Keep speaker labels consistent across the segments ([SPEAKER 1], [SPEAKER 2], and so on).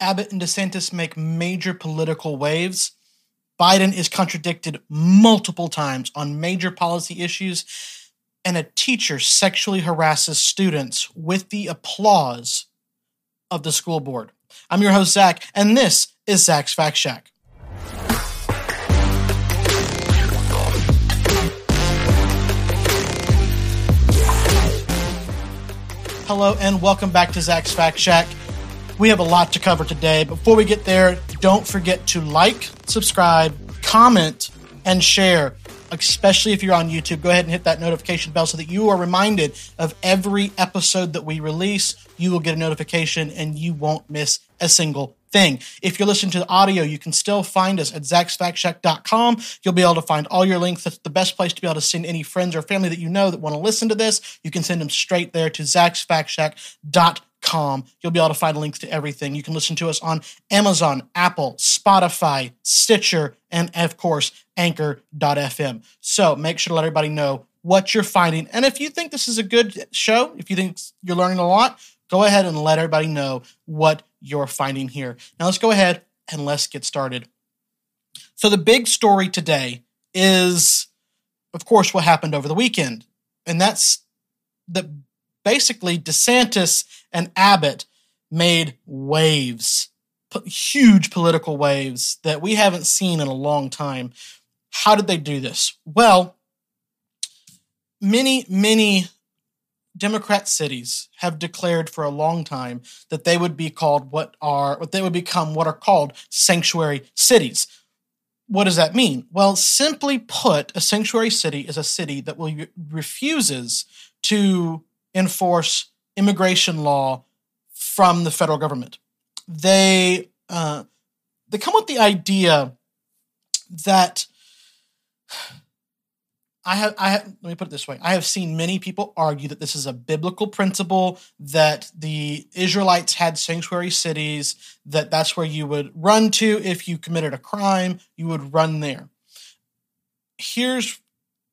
[SPEAKER 1] Abbott and DeSantis make major political waves, Biden is contradicted multiple times on major policy issues, and a teacher sexually harasses students with the applause of the school board. I'm your host, Zach, and this is Zach's Fact Shack. Hello, and welcome back to Zach's Fact Shack. We have a lot to cover today. Before we get there, don't forget to like, subscribe, comment, and share, especially if you're on YouTube. Go ahead and hit that notification bell so that you are reminded of every episode that we release. You will get a notification and you won't miss a single thing. If you're listening to the audio, you can still find us at zachsfactshack.com. You'll be able to find all your links. That's the best place to be able to send any friends or family that you know that want to listen to this. You can send them straight there to zachsfactshack.com com. You'll be able to find links to everything. You can listen to us on Amazon, Apple, Spotify, Stitcher, and of course, anchor.fm. So make sure to let everybody know what you're finding. And if you think this is a good show, if you think you're learning a lot, go ahead and let everybody know what you're finding here. Now let's go ahead and let's get started. So the big story today is, of course, what happened over the weekend. And that's that basically DeSantis and Abbott made waves, huge political waves that we haven't seen in a long time. How did they do this? Well, many, many Democrat cities have declared for a long time that they would be called what are what they would become what are called sanctuary cities. What does that mean? Well, simply put, a sanctuary city is a city that will refuses to enforce immigration law from the federal government. They uh, they come with the idea that I have, I have, let me put it this way. I have seen many people argue that this is a biblical principle, that the Israelites had sanctuary cities, that that's where you would run to if you committed a crime, you would run there. Here's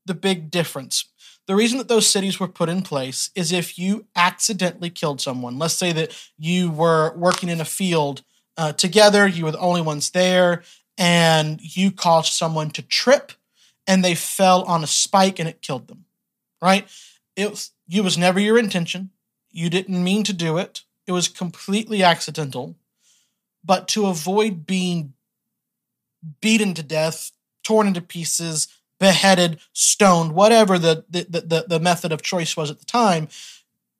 [SPEAKER 1] the big difference the reason that those cities were put in place is if you accidentally killed someone. Let's say that you were working in a field uh, together, you were the only ones there, and you caused someone to trip and they fell on a spike and it killed them. Right? It was, it was never your intention. You didn't mean to do it. It was completely accidental. But to avoid being beaten to death, torn into pieces, beheaded, stoned, whatever the, the, the, the method of choice was at the time,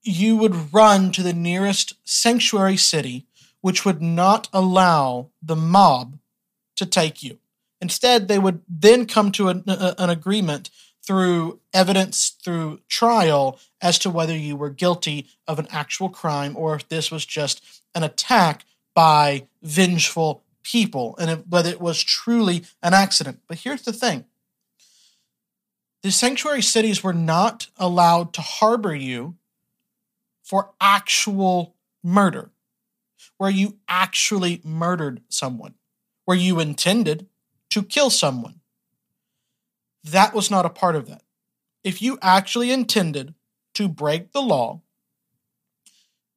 [SPEAKER 1] you would run to the nearest sanctuary city, which would not allow the mob to take you. Instead, they would then come to an, an agreement through evidence, through trial, as to whether you were guilty of an actual crime or if this was just an attack by vengeful people and whether it was truly an accident. But here's the thing the sanctuary cities were not allowed to harbor you for actual murder, where you actually murdered someone, where you intended to kill someone. That was not a part of that. If you actually intended to break the law,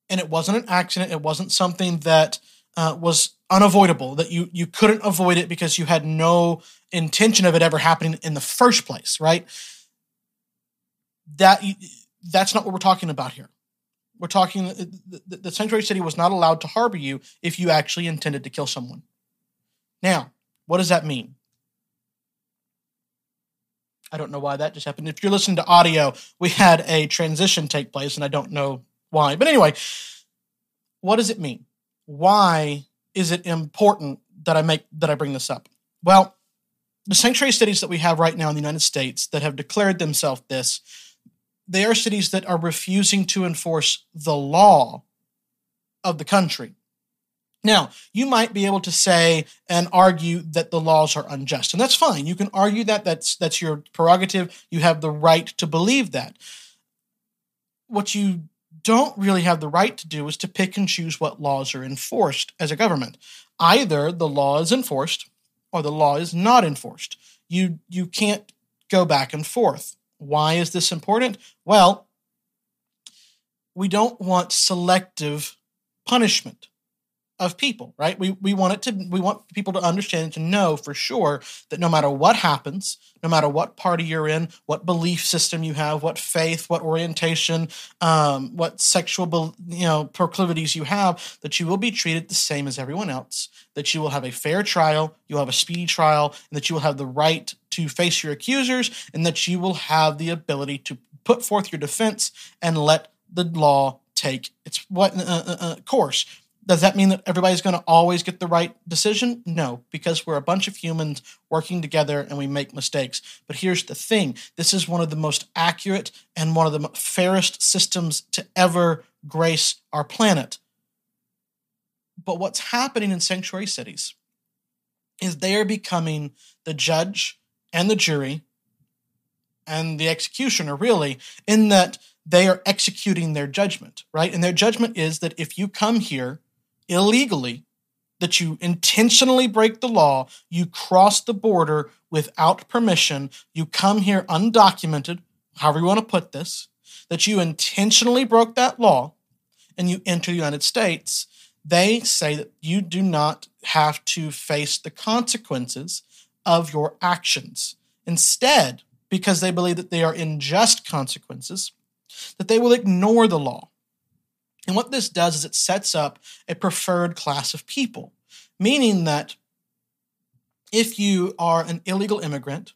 [SPEAKER 1] and it wasn't an accident, it wasn't something that uh, was unavoidable, that you, you couldn't avoid it because you had no intention of it ever happening in the first place, right? That that's not what we're talking about here. We're talking uh, the, the sanctuary city was not allowed to harbor you if you actually intended to kill someone. Now, what does that mean? I don't know why that just happened. If you're listening to audio, we had a transition take place, and I don't know why. But anyway, what does it mean? Why is it important that I make that I bring this up? Well, the sanctuary cities that we have right now in the United States that have declared themselves this, they are cities that are refusing to enforce the law of the country. Now, you might be able to say and argue that the laws are unjust, and that's fine. You can argue that that's that's your prerogative. You have the right to believe that. What you don't really have the right to do is to pick and choose what laws are enforced as a government. Either the law is enforced or the law is not enforced. You you can't go back and forth. Why is this important? Well, we don't want selective punishment. Of people, right? We we want it to we want people to understand and to know for sure that no matter what happens, no matter what party you're in, what belief system you have, what faith, what orientation, um, what sexual you know proclivities you have, that you will be treated the same as everyone else. That you will have a fair trial, you'll have a speedy trial, and that you will have the right to face your accusers, and that you will have the ability to put forth your defense and let the law take its what uh, uh, uh course does that mean that everybody's going to always get the right decision? No, because we're a bunch of humans working together and we make mistakes. But here's the thing this is one of the most accurate and one of the fairest systems to ever grace our planet. But what's happening in sanctuary cities is they are becoming the judge and the jury and the executioner, really, in that they are executing their judgment, right? And their judgment is that if you come here illegally, that you intentionally break the law, you cross the border without permission, you come here undocumented, however you want to put this, that you intentionally broke that law and you enter the United States, they say that you do not have to face the consequences of your actions. Instead, because they believe that they are unjust consequences, that they will ignore the law and what this does is it sets up a preferred class of people, meaning that if you are an illegal immigrant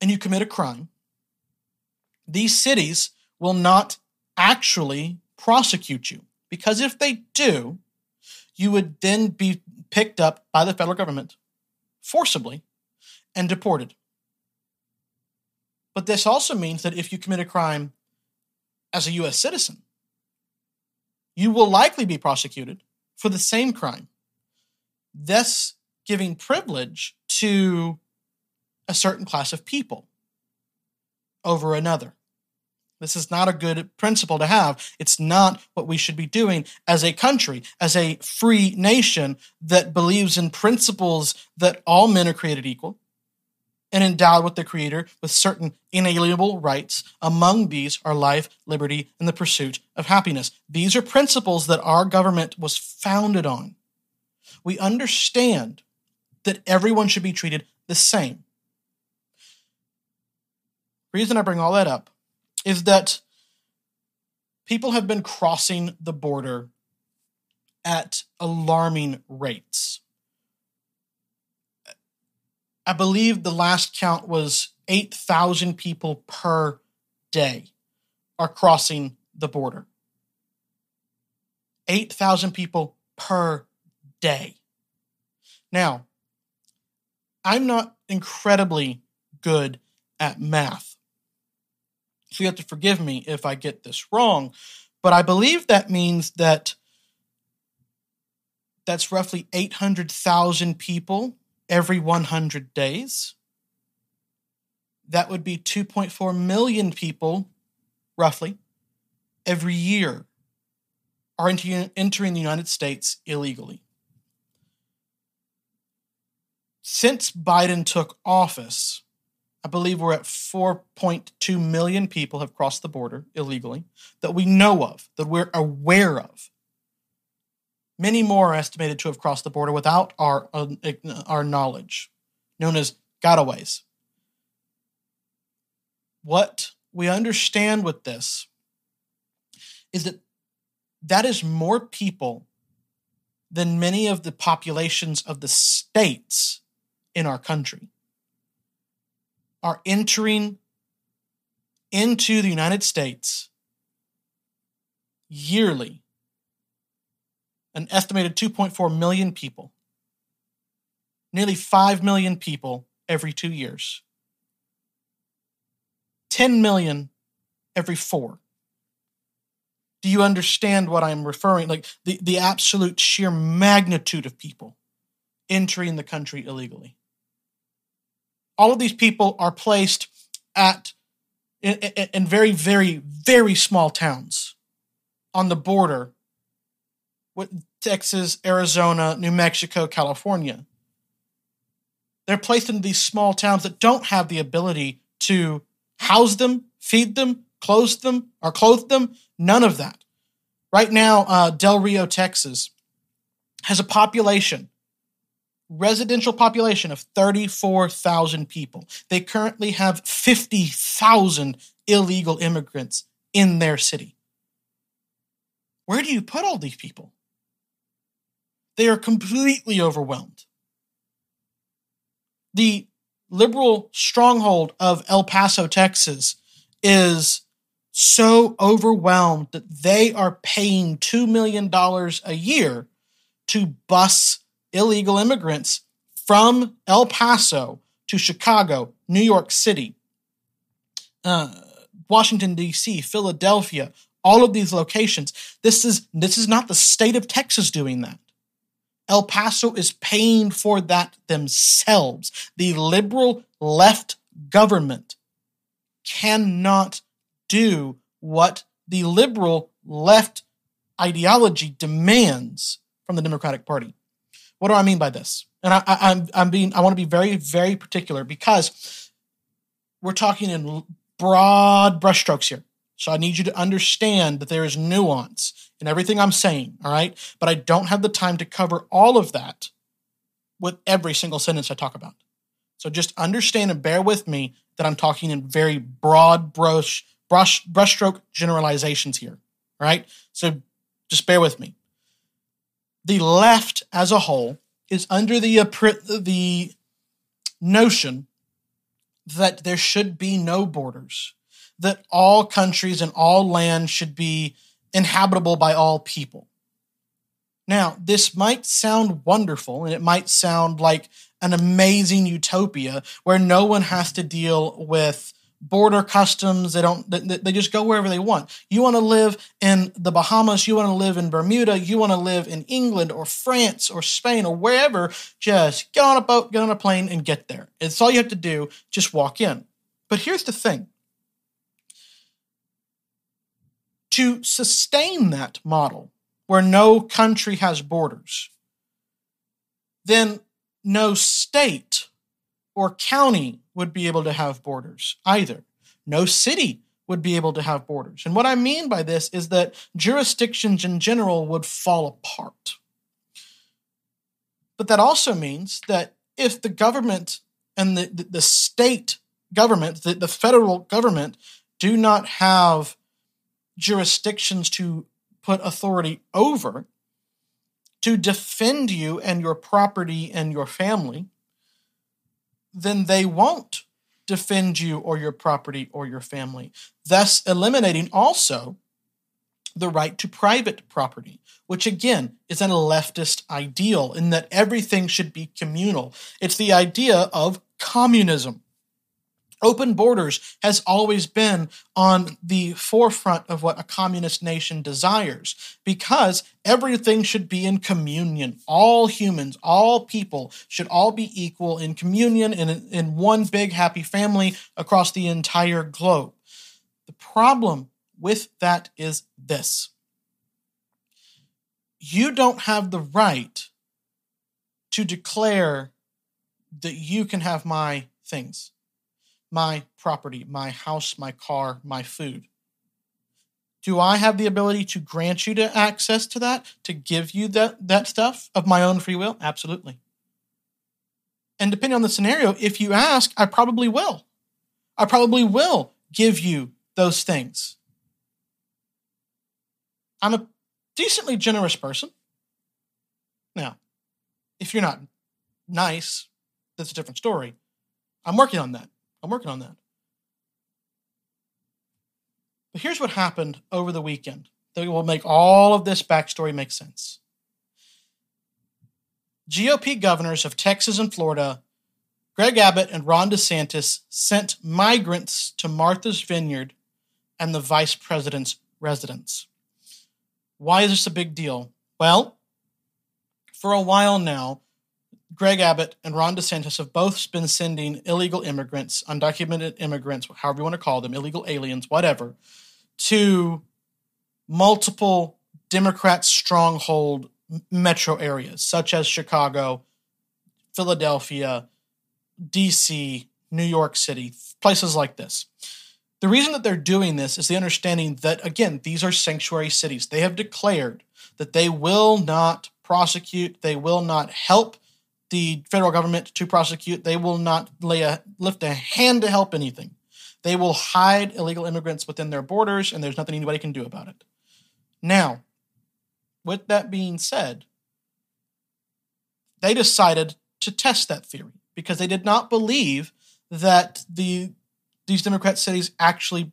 [SPEAKER 1] and you commit a crime, these cities will not actually prosecute you. Because if they do, you would then be picked up by the federal government forcibly and deported. But this also means that if you commit a crime as a U.S. citizen, you will likely be prosecuted for the same crime, thus giving privilege to a certain class of people over another. This is not a good principle to have. It's not what we should be doing as a country, as a free nation that believes in principles that all men are created equal, and endowed with the Creator with certain inalienable rights. Among these are life, liberty, and the pursuit of happiness. These are principles that our government was founded on. We understand that everyone should be treated the same. Reason I bring all that up is that people have been crossing the border at alarming rates. I believe the last count was 8,000 people per day are crossing the border. 8,000 people per day. Now, I'm not incredibly good at math. So you have to forgive me if I get this wrong, but I believe that means that that's roughly 800,000 people every 100 days. That would be 2.4 million people, roughly, every year are entering the United States illegally. Since Biden took office, I believe we're at 4.2 million people have crossed the border illegally that we know of, that we're aware of. Many more are estimated to have crossed the border without our, uh, our knowledge, known as gotaways. What we understand with this is that that is more people than many of the populations of the states in our country are entering into the United States yearly an estimated 2.4 million people, nearly 5 million people every two years, 10 million every four. Do you understand what I'm referring? Like the, the absolute sheer magnitude of people entering the country illegally. All of these people are placed at in, in, in very, very, very small towns on the border Texas, Arizona, New Mexico, California. They're placed in these small towns that don't have the ability to house them, feed them, clothe them, or clothe them. None of that. Right now, uh, Del Rio, Texas, has a population, residential population of 34,000 people. They currently have 50,000 illegal immigrants in their city. Where do you put all these people? They are completely overwhelmed. The liberal stronghold of El Paso, Texas is so overwhelmed that they are paying $2 million a year to bus illegal immigrants from El Paso to Chicago, New York City, uh, Washington, D.C., Philadelphia, all of these locations. This is, this is not the state of Texas doing that. El Paso is paying for that themselves. The liberal left government cannot do what the liberal left ideology demands from the Democratic Party. What do I mean by this? And I, I, I'm I'm being I want to be very very particular because we're talking in broad brushstrokes here. So I need you to understand that there is nuance in everything I'm saying, all right? But I don't have the time to cover all of that with every single sentence I talk about. So just understand and bear with me that I'm talking in very broad brush brush brushstroke generalizations here, right? So just bear with me. The left as a whole is under the the notion that there should be no borders that all countries and all land should be inhabitable by all people. Now, this might sound wonderful and it might sound like an amazing utopia where no one has to deal with border customs. They don't they, just go wherever they want. You want to live in the bahamas you want to live in bermuda you want to live in england or france or spain or wherever just get on a boat get on a plane and get there. It's all you have to do just walk in. But here's the thing to sustain that model where no country has borders, then no state or county would be able to have borders either. No city would be able to have borders. And what I mean by this is that jurisdictions in general would fall apart. But that also means that if the government and the, the, state government, the, the federal government, do not have jurisdictions to put authority over to defend you and your property and your family, then they won't defend you or your property or your family, thus eliminating also the right to private property, which again is a leftist ideal in that everything should be communal. It's the idea of communism. Open borders has always been on the forefront of what a communist nation desires because everything should be in communion. All humans, all people should all be equal in communion in, in one big happy family across the entire globe. The problem with that is this you don't have the right to declare that you can have my things my property, my house, my car, my food. Do I have the ability to grant you to access to that, to give you that, that stuff of my own free will? Absolutely. And depending on the scenario, if you ask, I probably will. I probably will give you those things. I'm a decently generous person. Now, if you're not nice, that's a different story. I'm working on that. I'm working on that. But here's what happened over the weekend that will make all of this backstory make sense. GOP governors of Texas and Florida, Greg Abbott and Ron DeSantis, sent migrants to Martha's Vineyard and the vice president's residence. Why is this a big deal? Well, for a while now, Greg Abbott and Ron DeSantis have both been sending illegal immigrants, undocumented immigrants, however you want to call them, illegal aliens, whatever, to multiple Democrat stronghold metro areas, such as Chicago, Philadelphia, DC, New York City, places like this. The reason that they're doing this is the understanding that, again, these are sanctuary cities. They have declared that they will not prosecute. They will not help the federal government to prosecute. They will not lay a lift a hand to help anything. They will hide illegal immigrants within their borders, and there's nothing anybody can do about it. Now, with that being said, they decided to test that theory because they did not believe that the these Democrat cities actually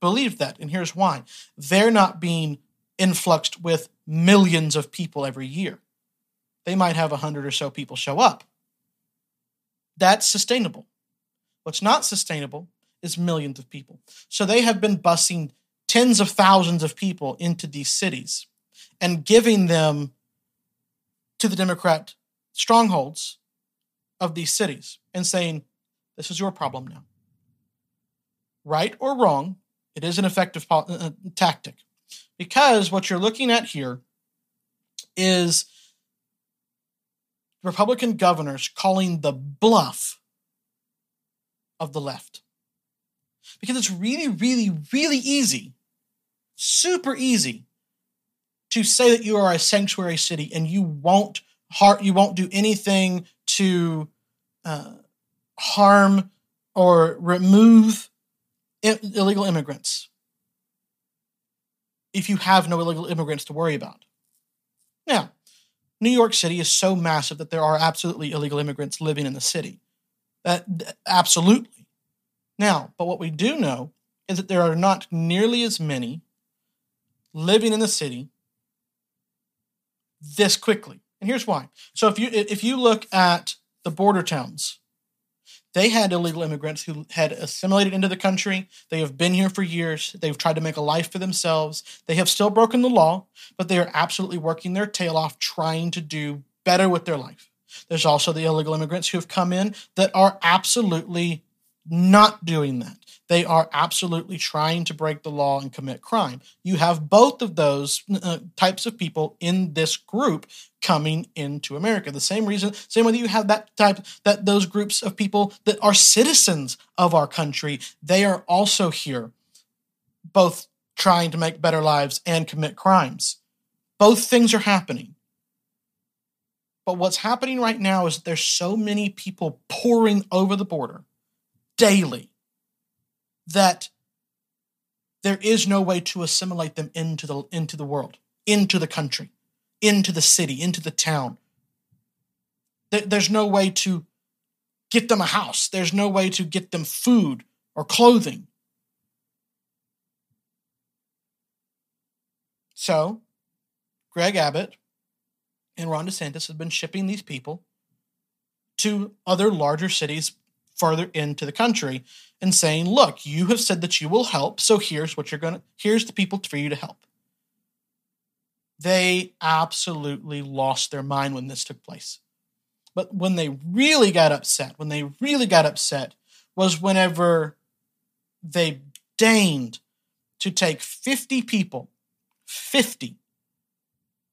[SPEAKER 1] believed that. And here's why. They're not being influxed with millions of people every year. They might have a hundred or so people show up. That's sustainable. What's not sustainable is millions of people. So they have been busing tens of thousands of people into these cities and giving them to the Democrat strongholds of these cities and saying, This is your problem now. Right or wrong, it is an effective po- uh, tactic because what you're looking at here is Republican governors calling the bluff of the left. Because it's really, really, really easy, super easy to say that you are a sanctuary city and you won't har- you won't do anything to uh, harm or remove illegal immigrants if you have no illegal immigrants to worry about. Now, New York City is so massive that there are absolutely illegal immigrants living in the city. That absolutely. Now, but what we do know is that there are not nearly as many living in the city this quickly. And here's why. So if you if you look at the border towns, they had illegal immigrants who had assimilated into the country. They have been here for years. They've tried to make a life for themselves. They have still broken the law, but they are absolutely working their tail off trying to do better with their life. There's also the illegal immigrants who have come in that are absolutely not doing that. They are absolutely trying to break the law and commit crime. You have both of those uh, types of people in this group coming into America. The same reason, same way that you have that type, that those groups of people that are citizens of our country, they are also here, both trying to make better lives and commit crimes. Both things are happening. But what's happening right now is there's so many people pouring over the border daily that there is no way to assimilate them into the into the world, into the country, into the city, into the town. There, there's no way to get them a house. There's no way to get them food or clothing. So, Greg Abbott and Ron DeSantis have been shipping these people to other larger cities further into the country and saying, look, you have said that you will help, so here's what you're going to, here's the people for you to help. They absolutely lost their mind when this took place. But when they really got upset, when they really got upset, was whenever they deigned to take 50 people, 50,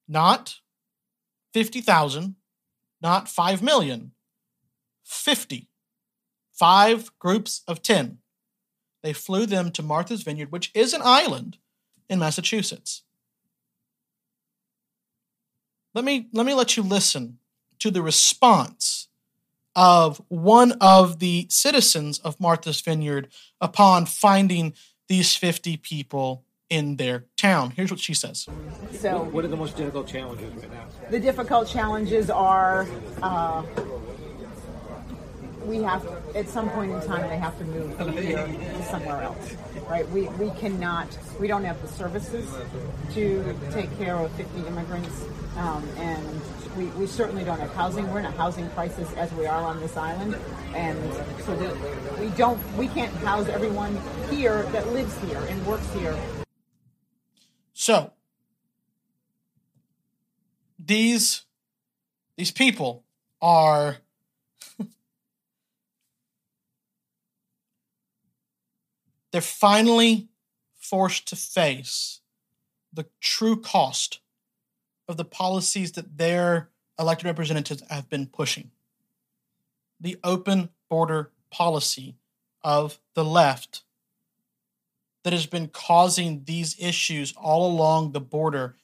[SPEAKER 1] not 50,000, not 5 million, 50 five groups of 10. They flew them to Martha's Vineyard, which is an island in Massachusetts. Let me, let me let you listen to the response of one of the citizens of Martha's Vineyard upon finding these 50 people in their town. Here's what she says.
[SPEAKER 2] So,
[SPEAKER 3] what are the most difficult challenges right now?
[SPEAKER 2] The difficult challenges are uh, we have at some point in time they have to move from here to somewhere else right? We we cannot we don't have the services to take care of 50 immigrants um, and we, we certainly don't have housing. We're in a housing crisis as we are on this island and so we don't we can't house everyone here that lives here and works here.
[SPEAKER 1] So these these people are they're finally forced to face the true cost of the policies that their elected representatives have been pushing. The open border policy of the left that has been causing these issues all along the border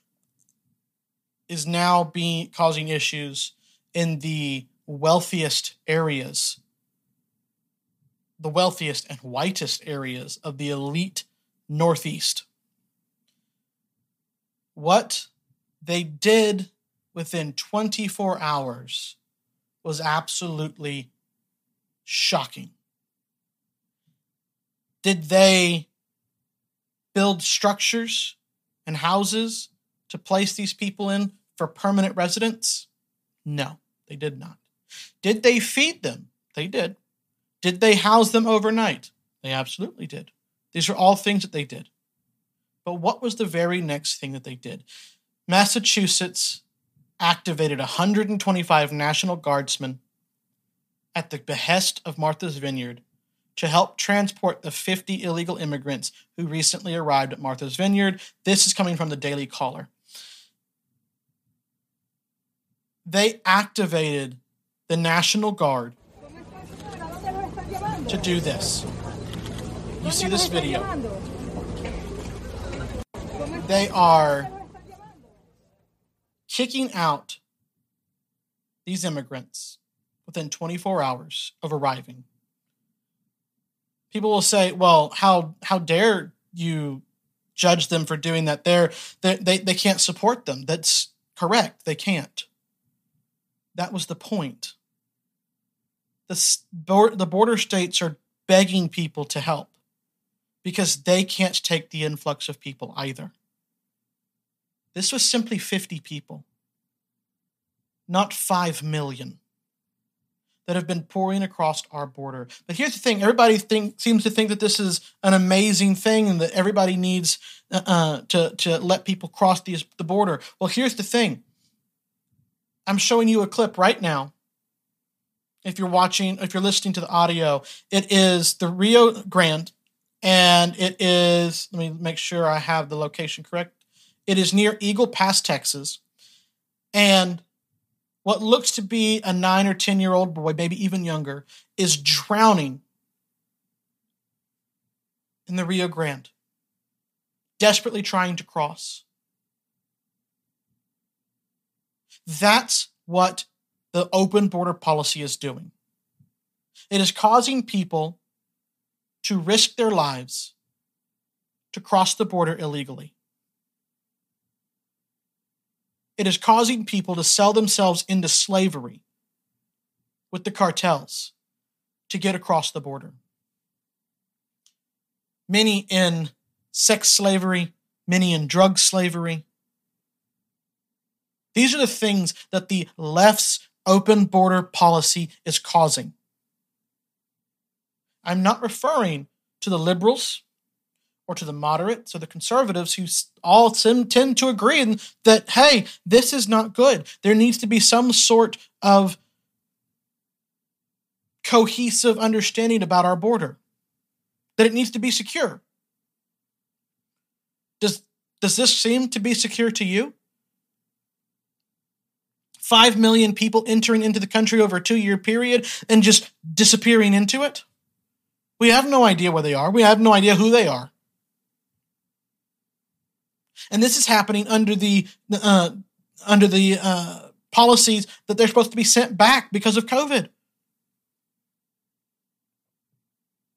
[SPEAKER 1] is now being causing issues in the wealthiest areas, the wealthiest and whitest areas of the elite Northeast. What they did within 24 hours was absolutely shocking. Did they build structures and houses to place these people in for permanent residence? No, they did not. Did they feed them? They did. Did they house them overnight? They absolutely did. These are all things that they did. But what was the very next thing that they did? Massachusetts activated 125 National Guardsmen at the behest of Martha's Vineyard to help transport the 50 illegal immigrants who recently arrived at Martha's Vineyard. This is coming from the Daily Caller. They activated the National Guard to do this. You see this video. They are kicking out these immigrants within 24 hours of arriving. People will say, "Well, how how dare you judge them for doing that? They're, they they they can't support them." That's correct. They can't. That was the point. The the border states are begging people to help because they can't take the influx of people either. This was simply 50 people, not 5 million that have been pouring across our border. But here's the thing everybody think, seems to think that this is an amazing thing and that everybody needs uh, uh, to, to let people cross the, the border. Well, here's the thing I'm showing you a clip right now. If you're watching, if you're listening to the audio, it is the Rio Grande, and it is, let me make sure I have the location correct. It is near Eagle Pass, Texas. And what looks to be a nine or 10 year old boy, maybe even younger, is drowning in the Rio Grande, desperately trying to cross. That's what the open border policy is doing. It is causing people to risk their lives to cross the border illegally. It is causing people to sell themselves into slavery with the cartels to get across the border. Many in sex slavery, many in drug slavery. These are the things that the left's open border policy is causing. I'm not referring to the liberals or to the moderates or the conservatives who all tend to agree that, hey, this is not good. There needs to be some sort of cohesive understanding about our border, that it needs to be secure. Does, does this seem to be secure to you? Five million people entering into the country over a two year period and just disappearing into it? We have no idea where they are. We have no idea who they are. And this is happening under the uh, under the uh, policies that they're supposed to be sent back because of COVID.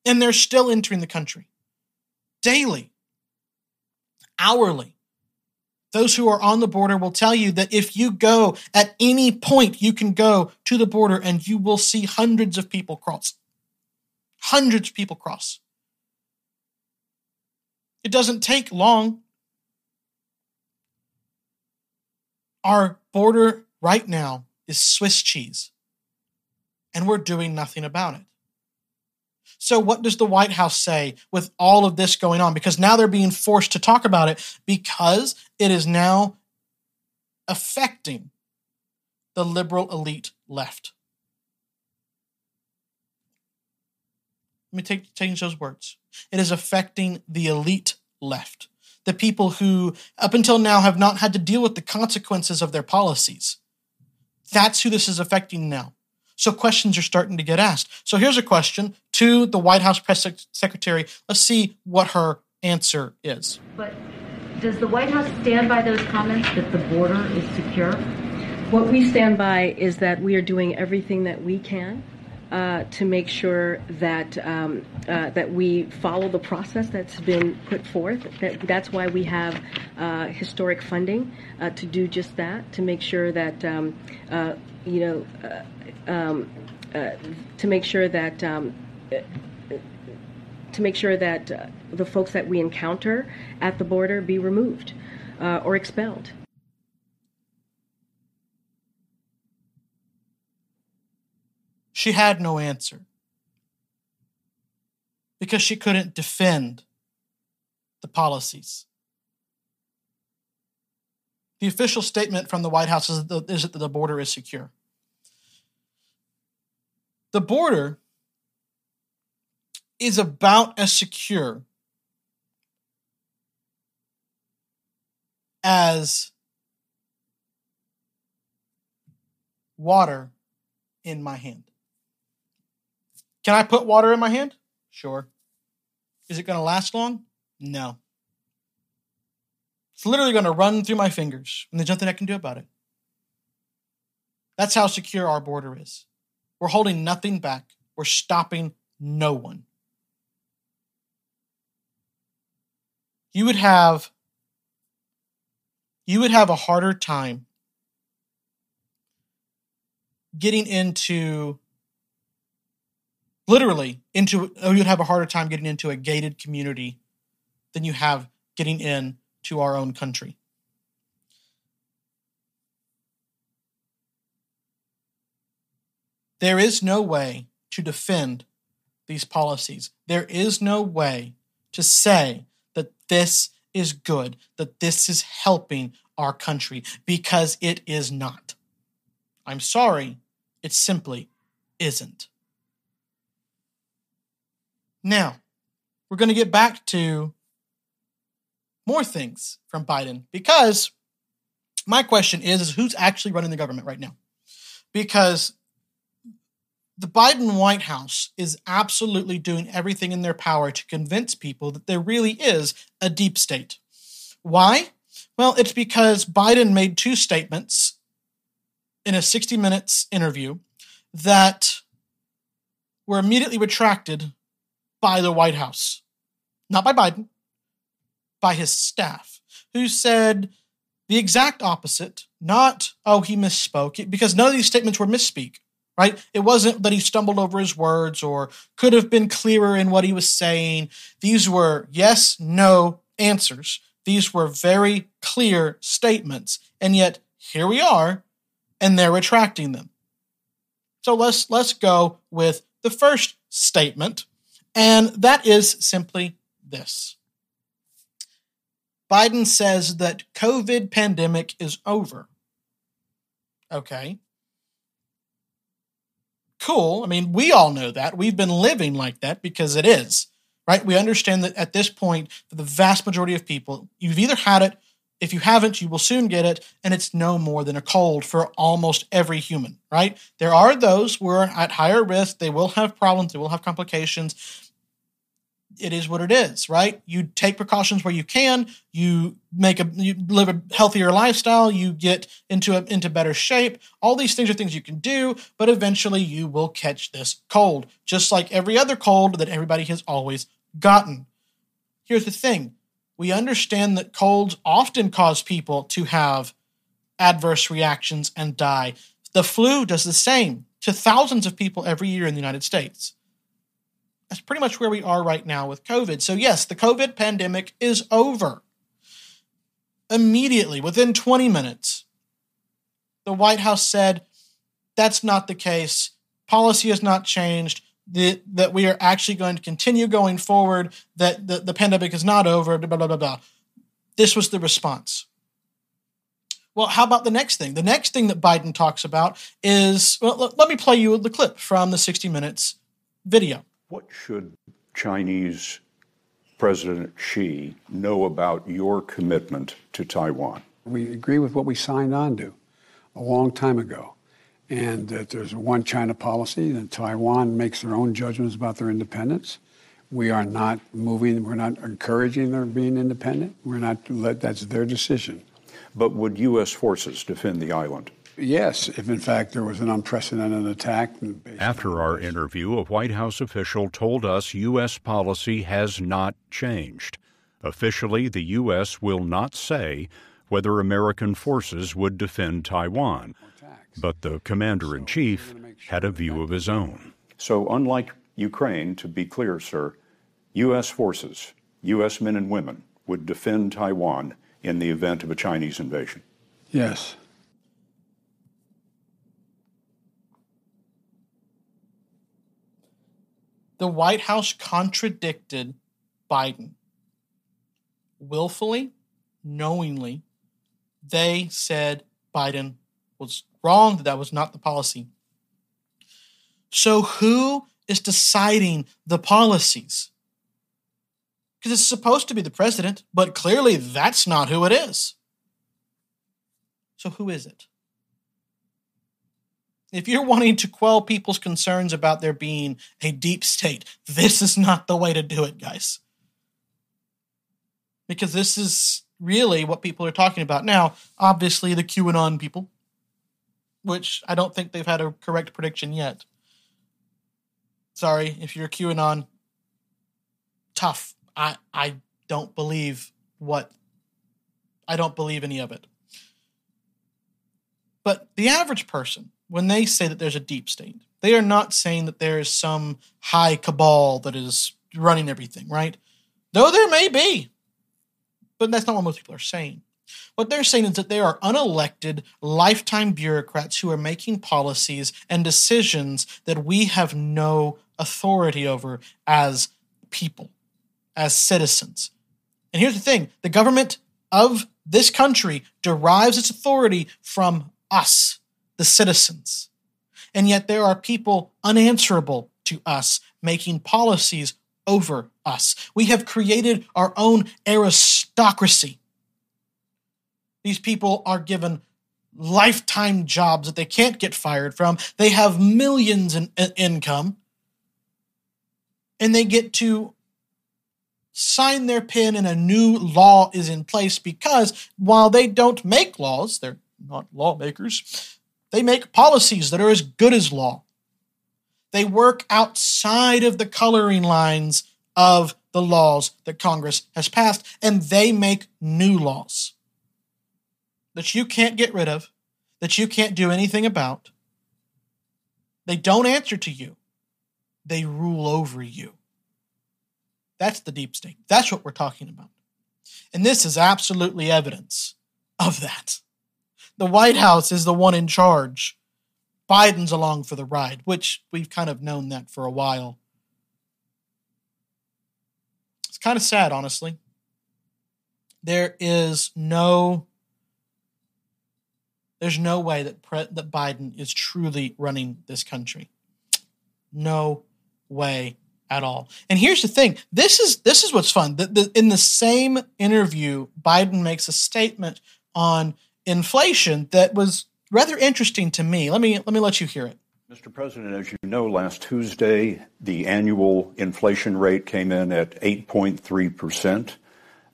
[SPEAKER 1] And they're still entering the country daily, hourly. Those who are on the border will tell you that if you go at any point, you can go to the border and you will see hundreds of people cross. Hundreds of people cross. It doesn't take long Our border right now is Swiss cheese, and we're doing nothing about it. So, what does the White House say with all of this going on? Because now they're being forced to talk about it because it is now affecting the liberal elite left. Let me take, change those words. It is affecting the elite left the people who, up until now, have not had to deal with the consequences of their policies. That's who this is affecting now. So questions are starting to get asked. So here's a question to the White House press secretary. Let's see what her answer is.
[SPEAKER 4] But does the White House stand by those comments that the border is secure?
[SPEAKER 5] What we stand by is that we are doing everything that we can uh, to make sure that um, uh, that we follow the process that's been put forth. That, that's why we have uh, historic funding uh, to do just that, to make sure that um, uh, you know, uh, um, to make sure that. Um, to make sure that the folks that we encounter at the border be removed or expelled.
[SPEAKER 1] She had no answer because she couldn't defend the policies. The official statement from the White House is that the border is secure. The border is about as secure as water in my hand. Can I put water in my hand? Sure. Is it going to last long? No. It's literally going to run through my fingers, and there's nothing I can do about it. That's how secure our border is. We're holding nothing back, we're stopping no one. You would have you would have a harder time getting into literally into oh, you'd have a harder time getting into a gated community than you have getting in to our own country. There is no way to defend these policies. There is no way to say that this is good, that this is helping our country, because it is not. I'm sorry, it simply isn't. Now, we're going to get back to more things from Biden because my question is, is who's actually running the government right now? Because the Biden White House is absolutely doing everything in their power to convince people that there really is a deep state. Why? Well, it's because Biden made two statements in a 60 Minutes interview that were immediately retracted by the White House, not by Biden, by his staff, who said the exact opposite. Not, oh, he misspoke, because none of these statements were misspeak, right? It wasn't that he stumbled over his words or could have been clearer in what he was saying. These were yes, no answers. These were very clear statements. And yet, here we are, and they're retracting them. So let's let's go with the first statement and that is simply this. Biden says that COVID pandemic is over. Okay. Cool. I mean, we all know that. We've been living like that because it is, right? We understand that at this point, for the vast majority of people, you've either had it, if you haven't, you will soon get it, and it's no more than a cold for almost every human, right? There are those who are at higher risk. They will have problems, they will have complications it is what it is, right? You take precautions where you can. You make a you live a healthier lifestyle. You get into a, into better shape. All these things are things you can do, but eventually you will catch this cold, just like every other cold that everybody has always gotten. Here's the thing: we understand that colds often cause people to have adverse reactions and die. The flu does the same to thousands of people every year in the United States that's pretty much where we are right now with COVID. So, yes, the COVID pandemic is over. Immediately, within 20 minutes, the White House said that's not the case. Policy has not changed. The, that we are actually going to continue going forward, that the, the pandemic is not over, blah, blah, blah, blah. This was the response. Well, how about the next thing? The next thing that Biden talks about is well, let me play you the clip from the 60 Minutes video.
[SPEAKER 6] What should Chinese President Xi know about your commitment to Taiwan?
[SPEAKER 7] We agree with what we signed on to a long time ago, and that there's a one China policy, and Taiwan makes their own judgments about their independence. We are not moving, we're not encouraging their being independent. We're not, that's their decision.
[SPEAKER 6] But would U.S. forces defend the island?
[SPEAKER 7] Yes, if in fact there was an unprecedented attack.
[SPEAKER 6] After our interview, a White House official told us U.S. policy has not changed. Officially, the U.S. will not say whether American forces would defend Taiwan, but the commander in chief had a view of his own. So, unlike Ukraine, to be clear, sir, U.S. forces, U.S. men and women, would defend Taiwan in the event of a Chinese invasion.
[SPEAKER 7] Yes.
[SPEAKER 1] The White House contradicted Biden willfully, knowingly. They said Biden was wrong, that that was not the policy. So, who is deciding the policies? Because it's supposed to be the president, but clearly that's not who it is. So, who is it? If you're wanting to quell people's concerns about there being a deep state, this is not the way to do it, guys. Because this is really what people are talking about. Now, obviously, the QAnon people, which I don't think they've had a correct prediction yet. Sorry, if you're QAnon, tough. I, I don't believe what, I don't believe any of it. But the average person, when they say that there's a deep state, they are not saying that there is some high cabal that is running everything, right? Though there may be. But that's not what most people are saying. What they're saying is that they are unelected, lifetime bureaucrats who are making policies and decisions that we have no authority over as people, as citizens. And here's the thing the government of this country derives its authority from us the citizens. And yet there are people unanswerable to us making policies over us. We have created our own aristocracy. These people are given lifetime jobs that they can't get fired from. They have millions in, in income. And they get to sign their pen and a new law is in place because while they don't make laws, they're not lawmakers, they make policies that are as good as law. They work outside of the coloring lines of the laws that Congress has passed, and they make new laws that you can't get rid of, that you can't do anything about. They don't answer to you, they rule over you. That's the deep state. That's what we're talking about. And this is absolutely evidence of that the White House is the one in charge. Biden's along for the ride, which we've kind of known that for a while. It's kind of sad, honestly. There is no there's no way that Pre- that Biden is truly running this country. No way at all. And here's the thing: this is this is what's fun. The, the, in the same interview, Biden makes a statement on inflation that was rather interesting to me. Let me let me let you hear it.
[SPEAKER 6] Mr. President, as you know, last Tuesday the annual inflation rate came in at 8.3%.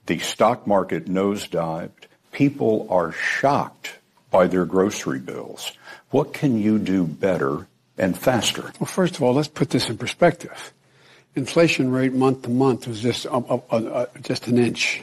[SPEAKER 6] The stock market nosedived. People are shocked by their grocery bills. What can you do better and faster?
[SPEAKER 7] Well, first of all, let's put this in perspective. Inflation rate month to month was just uh, uh, uh, just an inch.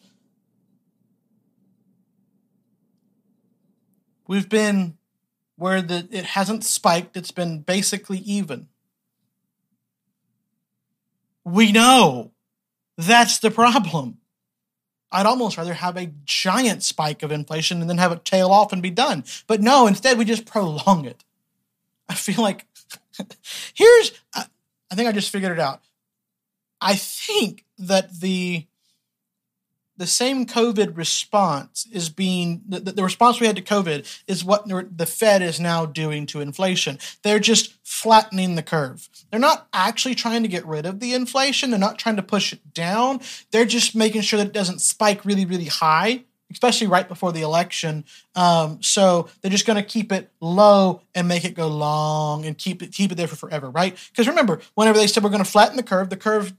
[SPEAKER 1] We've been where the it hasn't spiked, it's been basically even. We know that's the problem. I'd almost rather have a giant spike of inflation and then have it tail off and be done. But no, instead we just prolong it. I feel like here's I, I think I just figured it out. I think that the the same COVID response is being the, the response we had to COVID is what the Fed is now doing to inflation. They're just flattening the curve. They're not actually trying to get rid of the inflation. They're not trying to push it down. They're just making sure that it doesn't spike really, really high especially right before the election. Um, so they're just going to keep it low and make it go long and keep it keep it there for forever, right? Because remember, whenever they said we're going to flatten the curve, the curve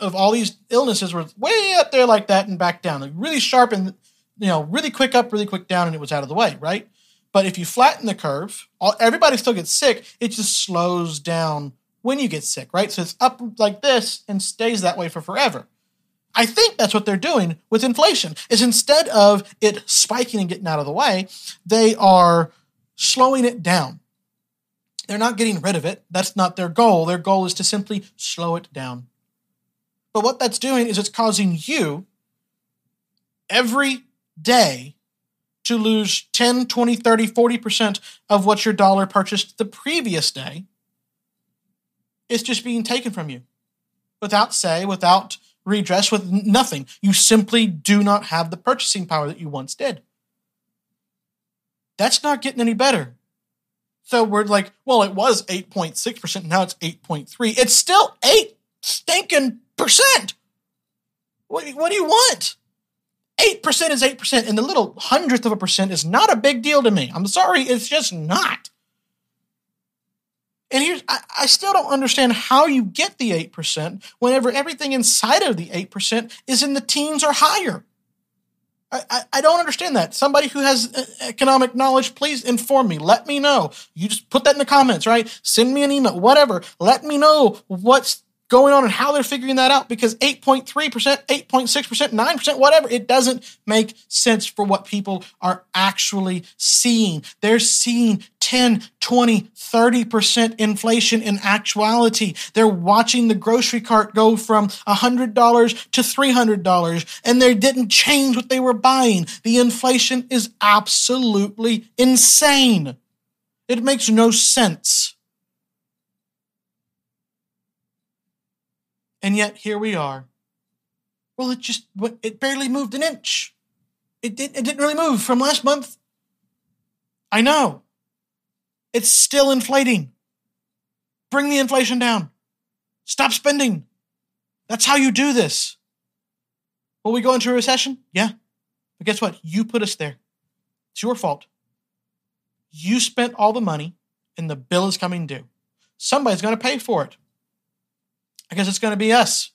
[SPEAKER 1] of all these illnesses was way up there like that and back down, like really sharp and you know really quick up, really quick down, and it was out of the way, right? But if you flatten the curve, all, everybody still gets sick. It just slows down when you get sick, right? So it's up like this and stays that way for forever. I think that's what they're doing with inflation is instead of it spiking and getting out of the way, they are slowing it down. They're not getting rid of it. That's not their goal. Their goal is to simply slow it down. But what that's doing is it's causing you every day to lose 10, 20, 30, 40% of what your dollar purchased the previous day. It's just being taken from you without say, without redress with nothing. You simply do not have the purchasing power that you once did. That's not getting any better. So we're like, well, it was 8.6%, now it's 8.3. It's still 8 stinking percent. What, what do you want? 8% is 8%, and the little hundredth of a percent is not a big deal to me. I'm sorry, it's just not. And here's, I, I still don't understand how you get the 8% whenever everything inside of the 8% is in the teens or higher. I, I, don't understand that. Somebody who has uh, economic knowledge, please inform me. Let me know. You just put that in the comments, right? Send me an email, whatever. Let me know what's going on and how they're figuring that out because 8.3%, 8.6%, 9%, whatever, it doesn't make sense for what people are actually seeing. They're seeing 10, 20, 30% inflation in actuality. They're watching the grocery cart go from $100 to $300 and they didn't change what they were buying. The inflation is absolutely insane. It makes no sense. And yet here we are. Well, it just it barely moved an inch. It, didn't—it didn't really move from last month. I know. It's still inflating. Bring the inflation down. Stop spending. That's how you do this. Will we go into a recession? Yeah. But guess what? You put us there. It's your fault. You spent all the money and the bill is coming due. Somebody's going to pay for it. I guess it's going to be us.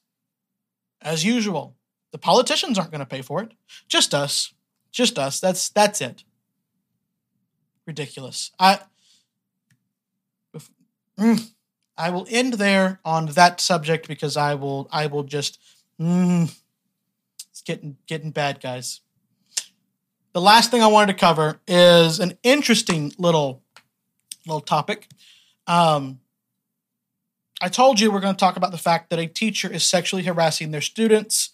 [SPEAKER 1] As usual. The politicians aren't going to pay for it. Just us. Just us. That's that's it. Ridiculous. I Mm, I will end there on that subject because I will I will just mm, it's getting getting bad, guys. The last thing I wanted to cover is an interesting little little topic. Um, I told you we're going to talk about the fact that a teacher is sexually harassing their students,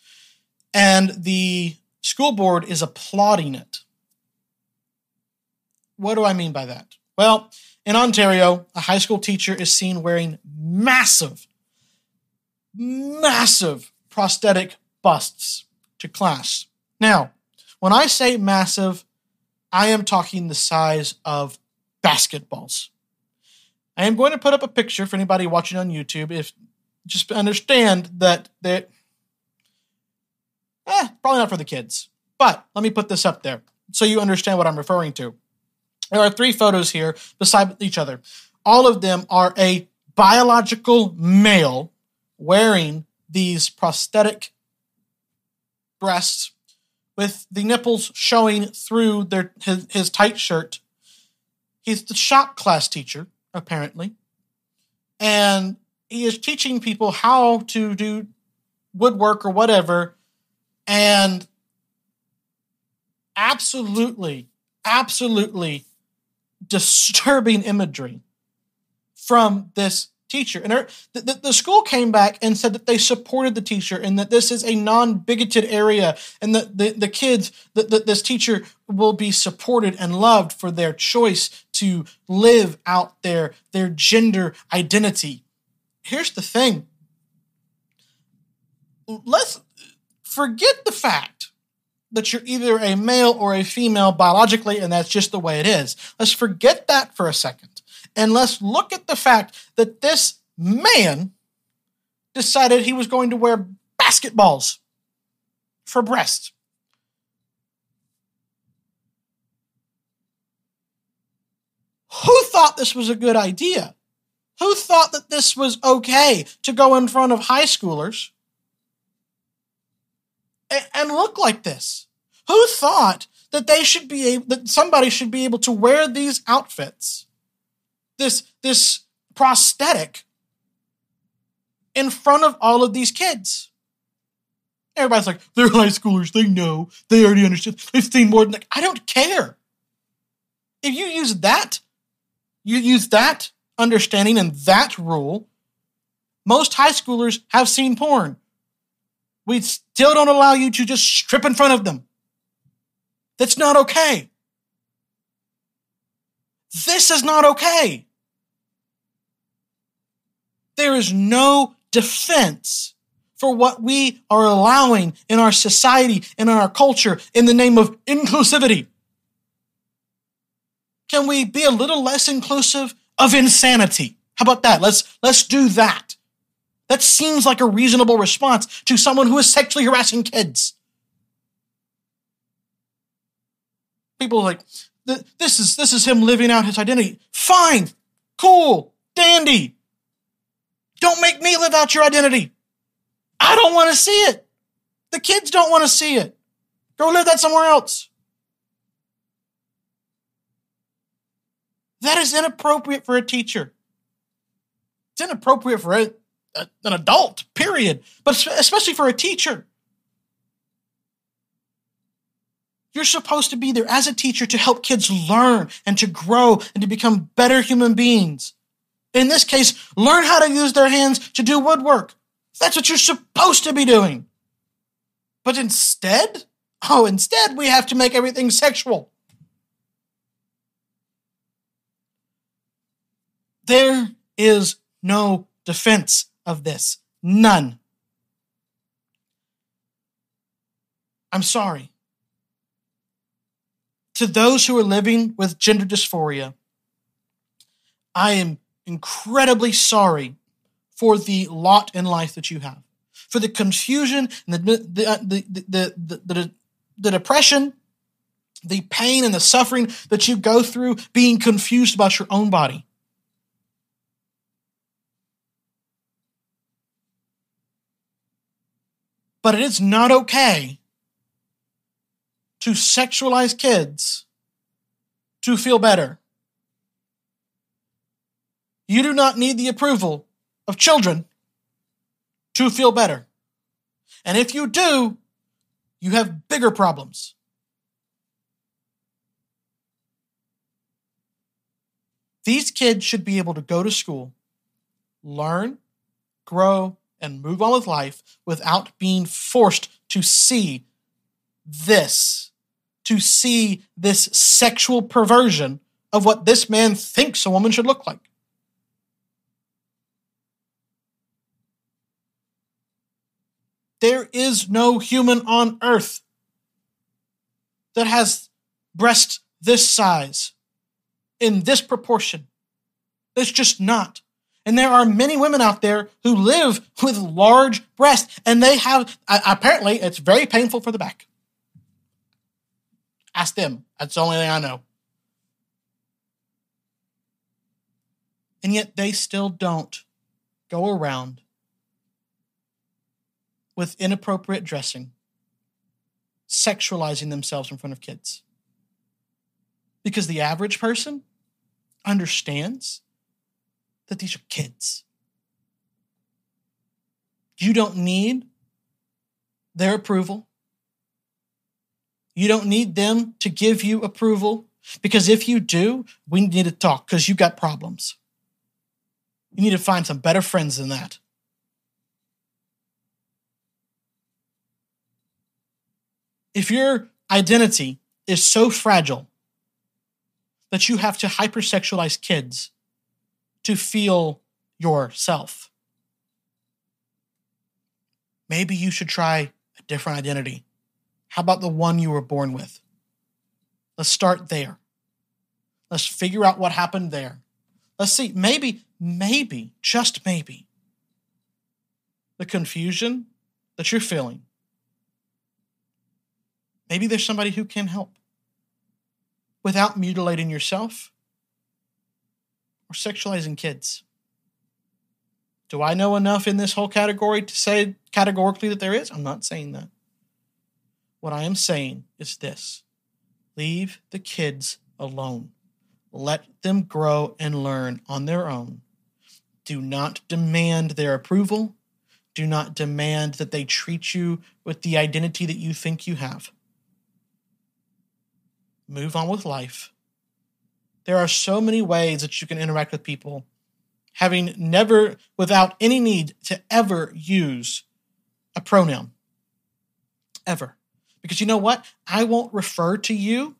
[SPEAKER 1] and the school board is applauding it. What do I mean by that? Well, in Ontario, a high school teacher is seen wearing massive, massive prosthetic busts to class. Now, when I say massive, I am talking the size of basketballs. I am going to put up a picture for anybody watching on YouTube. If just understand that that eh, probably not for the kids. But let me put this up there so you understand what I'm referring to. There are three photos here beside each other. All of them are a biological male wearing these prosthetic breasts with the nipples showing through their his, his tight shirt. He's the shop class teacher, apparently. And he is teaching people how to do woodwork or whatever. And absolutely, absolutely disturbing imagery from this teacher. And er, the, the, the, school came back and said that they supported the teacher and that this is a non bigoted area and that the, the kids, that, that this teacher will be supported and loved for their choice to live out their, their gender identity. Here's the thing let's forget the fact that you're either a male or a female biologically, and that's just the way it is. Let's forget that for a second. And let's look at the fact that this man decided he was going to wear basketballs for breasts. Who thought this was a good idea? Who thought that this was okay to go in front of high schoolers and look like this? Who thought that they should be able, that somebody should be able to wear these outfits, this this prosthetic, in front of all of these kids? Everybody's like, they're high schoolers. They know. They already understand. They've seen more than like. I don't care. If you use that, you use that understanding and that rule. Most high schoolers have seen porn. We still don't allow you to just strip in front of them. That's not okay. This is not okay. There is no defense for what we are allowing in our society and in our culture in the name of inclusivity. Can we be a little less inclusive of insanity? How about that? Let's let's do that. That seems like a reasonable response to someone who is sexually harassing kids. People like this is this is him living out his identity. Fine, cool, dandy. Don't make me live out your identity. I don't want to see it. The kids don't want to see it. Go live that somewhere else. That is inappropriate for a teacher. It's inappropriate for a, a, an adult, period, but especially for a teacher. You're supposed to be there as a teacher to help kids learn and to grow and to become better human beings. In this case, learn how to use their hands to do woodwork. That's what you're supposed to be doing. But instead, oh, instead, we have to make everything sexual. There is no defense of this. None. I'm sorry. To those who are living with gender dysphoria, I am incredibly sorry for the lot in life that you have, for the confusion and the, the, uh, the, the, the, the, the depression, the pain and the suffering that you go through being confused about your own body. But it is not okay to sexualize kids to feel better. You do not need the approval of children to feel better. And if you do, you have bigger problems. These kids should be able to go to school, learn, grow, and move on with life without being forced to see this, to see this sexual perversion of what this man thinks a woman should look like. There is no human on earth that has breast this size in this proportion. It's just not. And there are many women out there who live with large breasts, and they have, apparently, it's very painful for the back. Ask them. That's the only thing I know. And yet they still don't go around with inappropriate dressing, sexualizing themselves in front of kids. Because the average person understands that these are kids. You don't need their approval. You don't need them to give you approval because if you do, we need to talk because you've got problems. You need to find some better friends than that. If your identity is so fragile that you have to hypersexualize kids to feel yourself. Maybe you should try a different identity. How about the one you were born with? Let's start there. Let's figure out what happened there. Let's see, maybe, maybe, just maybe, the confusion that you're feeling, maybe there's somebody who can help without mutilating yourself or sexualizing kids. Do I know enough in this whole category to say categorically that there is? I'm not saying that. What I am saying is this leave the kids alone. Let them grow and learn on their own. Do not demand their approval. Do not demand that they treat you with the identity that you think you have. Move on with life. There are so many ways that you can interact with people, having never, without any need to ever use a pronoun. Ever. Because you know what? I won't refer to you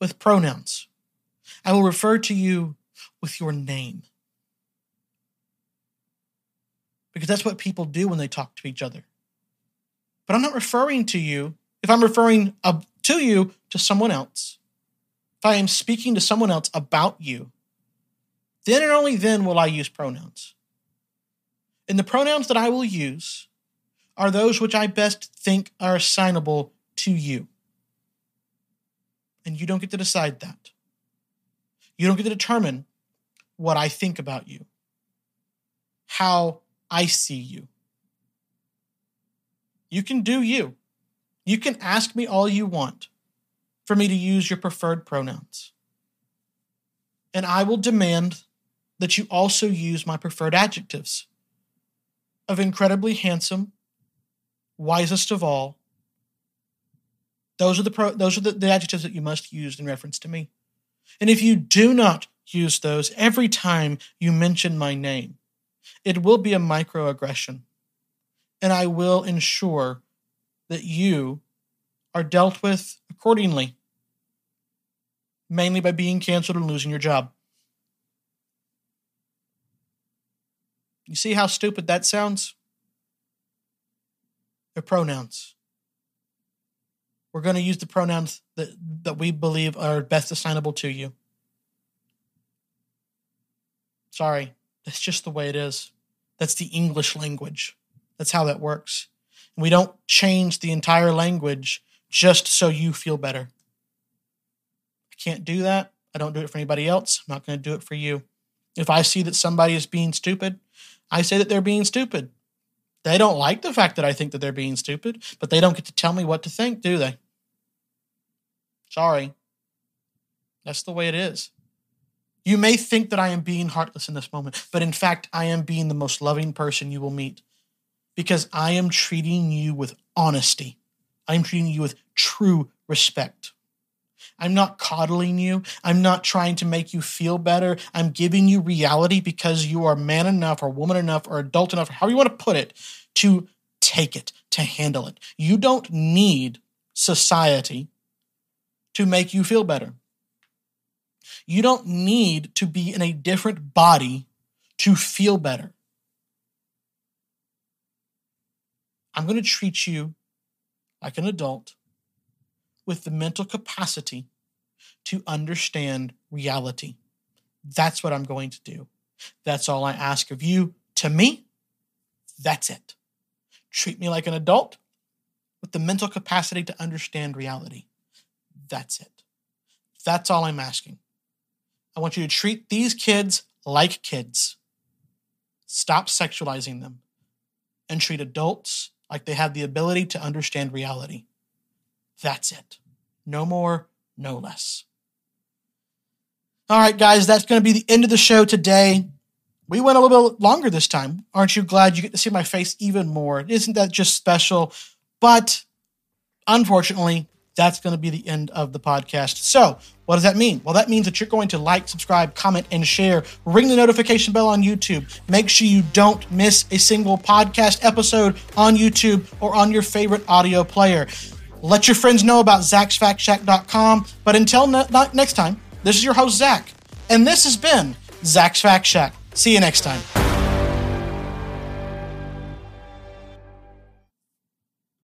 [SPEAKER 1] with pronouns. I will refer to you with your name. Because that's what people do when they talk to each other. But I'm not referring to you if I'm referring to you to someone else. If I am speaking to someone else about you, then and only then will I use pronouns. And the pronouns that I will use are those which I best think are assignable to you. And you don't get to decide that. You don't get to determine what I think about you, how I see you. You can do you. You can ask me all you want for me to use your preferred pronouns. And I will demand that you also use my preferred adjectives of incredibly handsome, wisest of all. Those are the pro- those are the, the adjectives that you must use in reference to me. And if you do not use those every time you mention my name, it will be a microaggression. And I will ensure that you are dealt with accordingly, mainly by being canceled and losing your job. You see how stupid that sounds? They're pronouns. We're going to use the pronouns that, that we believe are best assignable to you. Sorry, that's just the way it is. That's the English language. That's how that works. we don't change the entire language just so you feel better. I can't do that. I don't do it for anybody else. I'm not going to do it for you. If I see that somebody is being stupid, I say that they're being stupid. They don't like the fact that I think that they're being stupid, but they don't get to tell me what to think, do they? Sorry. That's the way it is. You may think that I am being heartless in this moment, but in fact, I am being the most loving person you will meet because I am treating you with honesty. I'm treating you with true respect. I'm not coddling you. I'm not trying to make you feel better. I'm giving you reality because you are man enough or woman enough or adult enough, however you want to put it, to take it, to handle it. You don't need society to make you feel better. You don't need to be in a different body to feel better. I'm going to treat you like an adult with the mental capacity to understand reality. That's what I'm going to do. That's all I ask of you. To me, that's it. Treat me like an adult with the mental capacity to understand reality. That's it. That's all I'm asking. I want you to treat these kids like kids. Stop sexualizing them and treat adults like they have the ability to understand reality. That's it. No more, no less. All right, guys, that's going to be the end of the show today. We went a little bit longer this time. Aren't you glad you get to see my face even more? Isn't that just special? But unfortunately, that's going to be the end of the podcast. So, what does that mean? Well, that means that you're going to like, subscribe, comment, and share. Ring the notification bell on YouTube. Make sure you don't miss a single podcast episode on YouTube or on your favorite audio player. Let your friends know about zachsfactshack.com. But until ne- next time, this is your host, Zach. And this has been Zach's Fact Shack. See you next time.